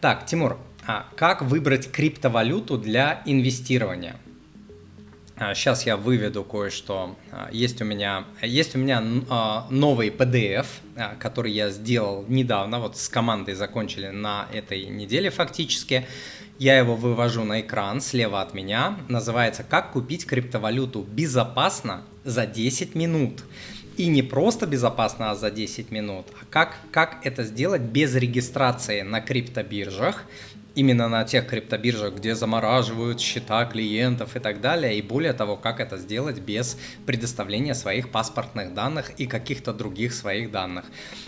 Так, Тимур, а как выбрать криптовалюту для инвестирования? Сейчас а, я выведу кое-что. А, есть у меня, есть у меня а, новый PDF, который я сделал недавно, вот с командой закончили на этой неделе фактически. Я его вывожу на экран слева от меня. Называется «Как купить криптовалюту безопасно за 10 минут». И не просто безопасно, а за 10 минут, а как, как это сделать без регистрации на криптобиржах, именно на тех криптобиржах, где замораживают счета клиентов и так далее, и более того, как это сделать без предоставления своих паспортных данных и каких-то других своих данных.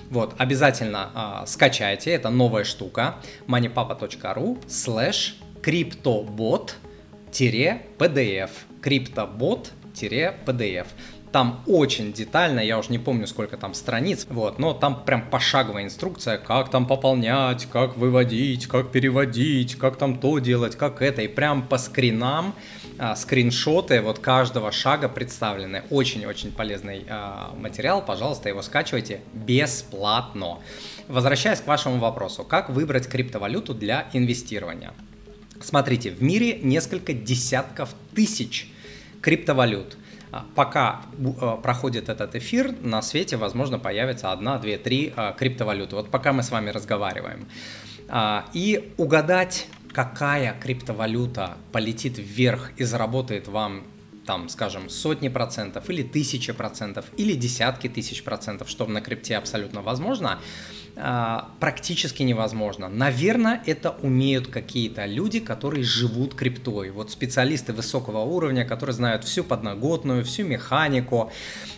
Вот, обязательно э, скачайте, это новая штука, moneypapa.ru slash cryptobot-pdf, cryptobot-pdf. Там очень детально, я уже не помню, сколько там страниц, вот, но там прям пошаговая инструкция, как там пополнять, как выводить, как переводить, как там то делать, как это, и прям по скринам а, скриншоты вот каждого шага представлены. Очень-очень полезный а, материал, пожалуйста, его скачивайте бесплатно. Возвращаясь к вашему вопросу, как выбрать криптовалюту для инвестирования? Смотрите, в мире несколько десятков тысяч криптовалют. А, пока а, проходит этот эфир, на свете, возможно, появится одна, две, три а, криптовалюты. Вот пока мы с вами разговариваем. И угадать, какая криптовалюта полетит вверх и заработает вам там, скажем, сотни процентов или тысячи процентов или десятки тысяч процентов, что на крипте абсолютно возможно, а, практически невозможно. Наверное, это умеют какие-то люди, которые живут криптой. Вот специалисты высокого уровня, которые знают всю подноготную, всю механику,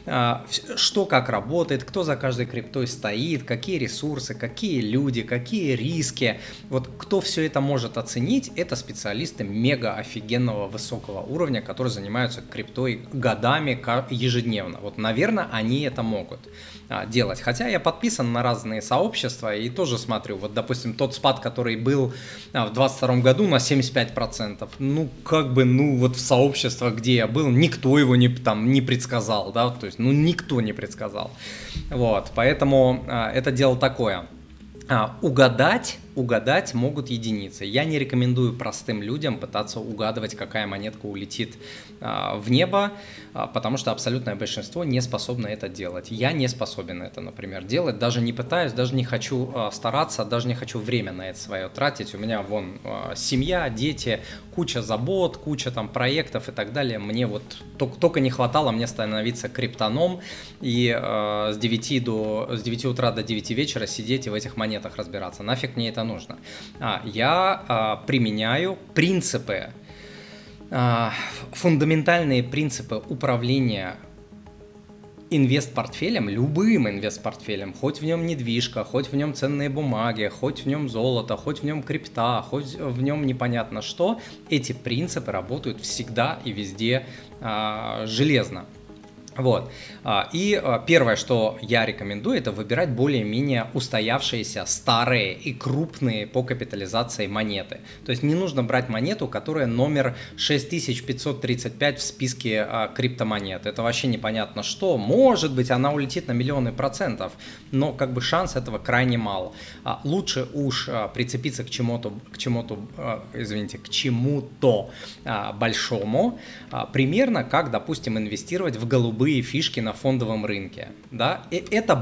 а, что как работает, кто за каждой криптой стоит, какие ресурсы, какие люди, какие риски. Вот кто все это может оценить, это специалисты мега офигенного высокого уровня, которые занимаются криптой годами ежедневно. Вот, наверное, они это могут. А, делать. Хотя я подписан на разные сообщества и тоже смотрю, вот, допустим, тот спад, который был а, в 22 году на 75%, ну, как бы, ну, вот в сообществах, где я был, никто его не, там, не предсказал, да, то есть, ну, никто не предсказал. Вот, поэтому а, это дело такое. А, угадать угадать могут единицы. Я не рекомендую простым людям пытаться угадывать, какая монетка улетит а, в небо, а, потому что абсолютное большинство не способно это делать. Я не способен это, например, делать, даже не пытаюсь, даже не хочу а, стараться, даже не хочу время на это свое тратить. У меня вон а, семья, дети, куча забот, куча там проектов и так далее. Мне вот только, только не хватало мне становиться криптоном и а, с 9 до с 9 утра до 9 вечера сидеть и в этих монетах разбираться. Нафиг мне это это нужно. А, я а, применяю принципы, а, фундаментальные принципы управления инвест-портфелем, любым инвест-портфелем, хоть в нем недвижка, хоть в нем ценные бумаги, хоть в нем золото, хоть в нем крипта, хоть в нем непонятно что, эти принципы работают всегда и везде а, железно. Вот. А, и а, первое, что я рекомендую, это выбирать более-менее устоявшиеся старые и крупные по капитализации монеты. То есть не нужно брать монету, которая номер 6535 в списке а, криптомонет. Это вообще непонятно что. Может быть, она улетит на миллионы процентов, но как бы шанс этого крайне мал. Лучше уж прицепиться к чему-то, к чему-то, извините, к чему-то большому, примерно как, допустим, инвестировать в голубые любые фишки на фондовом рынке. Да? И это,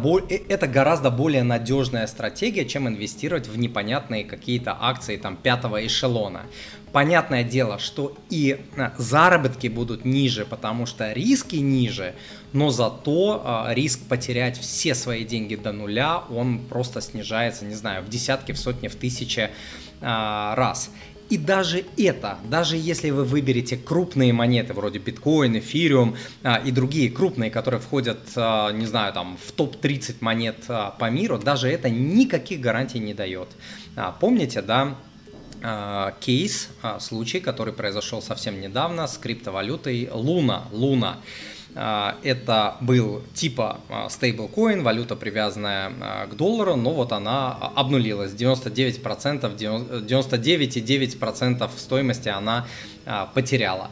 это гораздо более надежная стратегия, чем инвестировать в непонятные какие-то акции там, пятого эшелона. Понятное дело, что и а, заработки будут ниже, потому что риски ниже, но зато а, риск потерять все свои деньги до нуля, он просто снижается, не знаю, в десятки, в сотни, в тысячи а, раз. И даже это, даже если вы выберете крупные монеты вроде биткоин, эфириум а, и другие крупные, которые входят, а, не знаю, там в топ-30 монет а, по миру, даже это никаких гарантий не дает. Помните, да, кейс, случай, который произошел совсем недавно с криптовалютой Луна. Луна. А, это был типа стейблкоин, валюта привязанная а, к доллару, но вот она обнулилась. 99%, 99,9% стоимости она а, потеряла.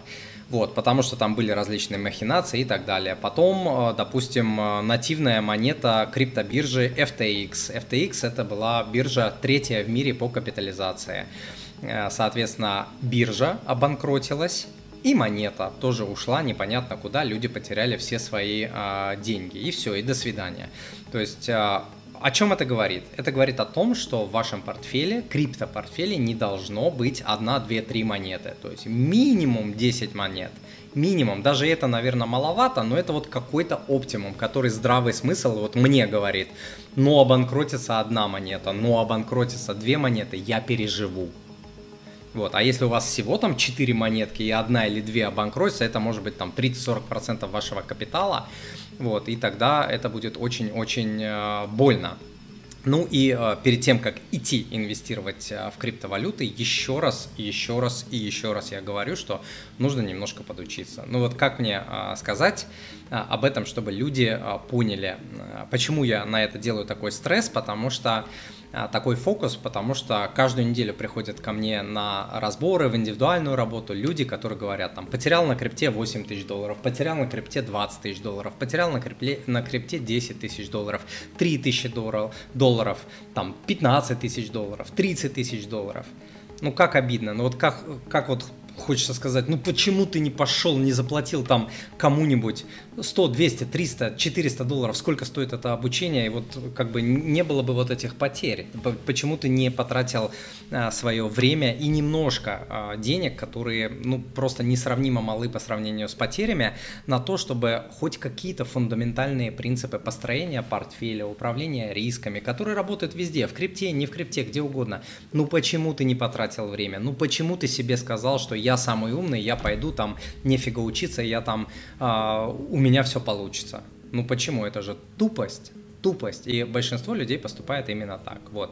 Вот, потому что там были различные махинации и так далее. Потом, допустим, нативная монета криптобиржи FTX. FTX это была биржа третья в мире по капитализации. Э, соответственно, биржа обанкротилась, и монета тоже ушла непонятно куда, люди потеряли все свои э, деньги. И все, и до свидания. То есть э, о чем это говорит? Это говорит о том, что в вашем портфеле, криптопортфеле не должно быть 1, 2, 3 монеты. То есть минимум 10 монет. Минимум. Даже это, наверное, маловато, но это вот какой-то оптимум, который здравый смысл вот мне говорит. Ну, обанкротится одна монета, ну, обанкротится две монеты, я переживу. Вот. А если у вас всего там 4 монетки и одна или две обанкротятся, это может быть там 30-40% вашего капитала, вот, и тогда это будет очень-очень э, больно. Ну и э, перед тем, как идти инвестировать э, в криптовалюты, еще раз, еще раз и еще раз я говорю, что нужно немножко подучиться. Ну вот как мне э, сказать э, об этом, чтобы люди э, поняли, э, почему я на это делаю такой стресс, потому что такой фокус, потому что каждую неделю приходят ко мне на разборы в индивидуальную работу люди, которые говорят, там, потерял на крипте 8 тысяч долларов, потерял на крипте 20 тысяч долларов, потерял на крипте, на крипте 10 тысяч долларов, 3 тысячи долларов, долларов, там, 15 тысяч долларов, 30 тысяч долларов. Ну, как обидно, ну вот как, как вот хочется сказать, ну почему ты не пошел, не заплатил там кому-нибудь 100, 200, 300, 400 долларов, сколько стоит это обучение, и вот как бы не было бы вот этих потерь. Почему ты не потратил а, свое время и немножко а, денег, которые ну просто несравнимо малы по сравнению с потерями, на то, чтобы хоть какие-то фундаментальные принципы построения портфеля, управления рисками, которые работают везде, в крипте, не в крипте, где угодно. Ну почему ты не потратил время? Ну почему ты себе сказал, что я самый умный, я пойду там нефига учиться, я там а, у меня все получится. Ну почему? Это же тупость, тупость. И большинство людей поступает именно так. Вот.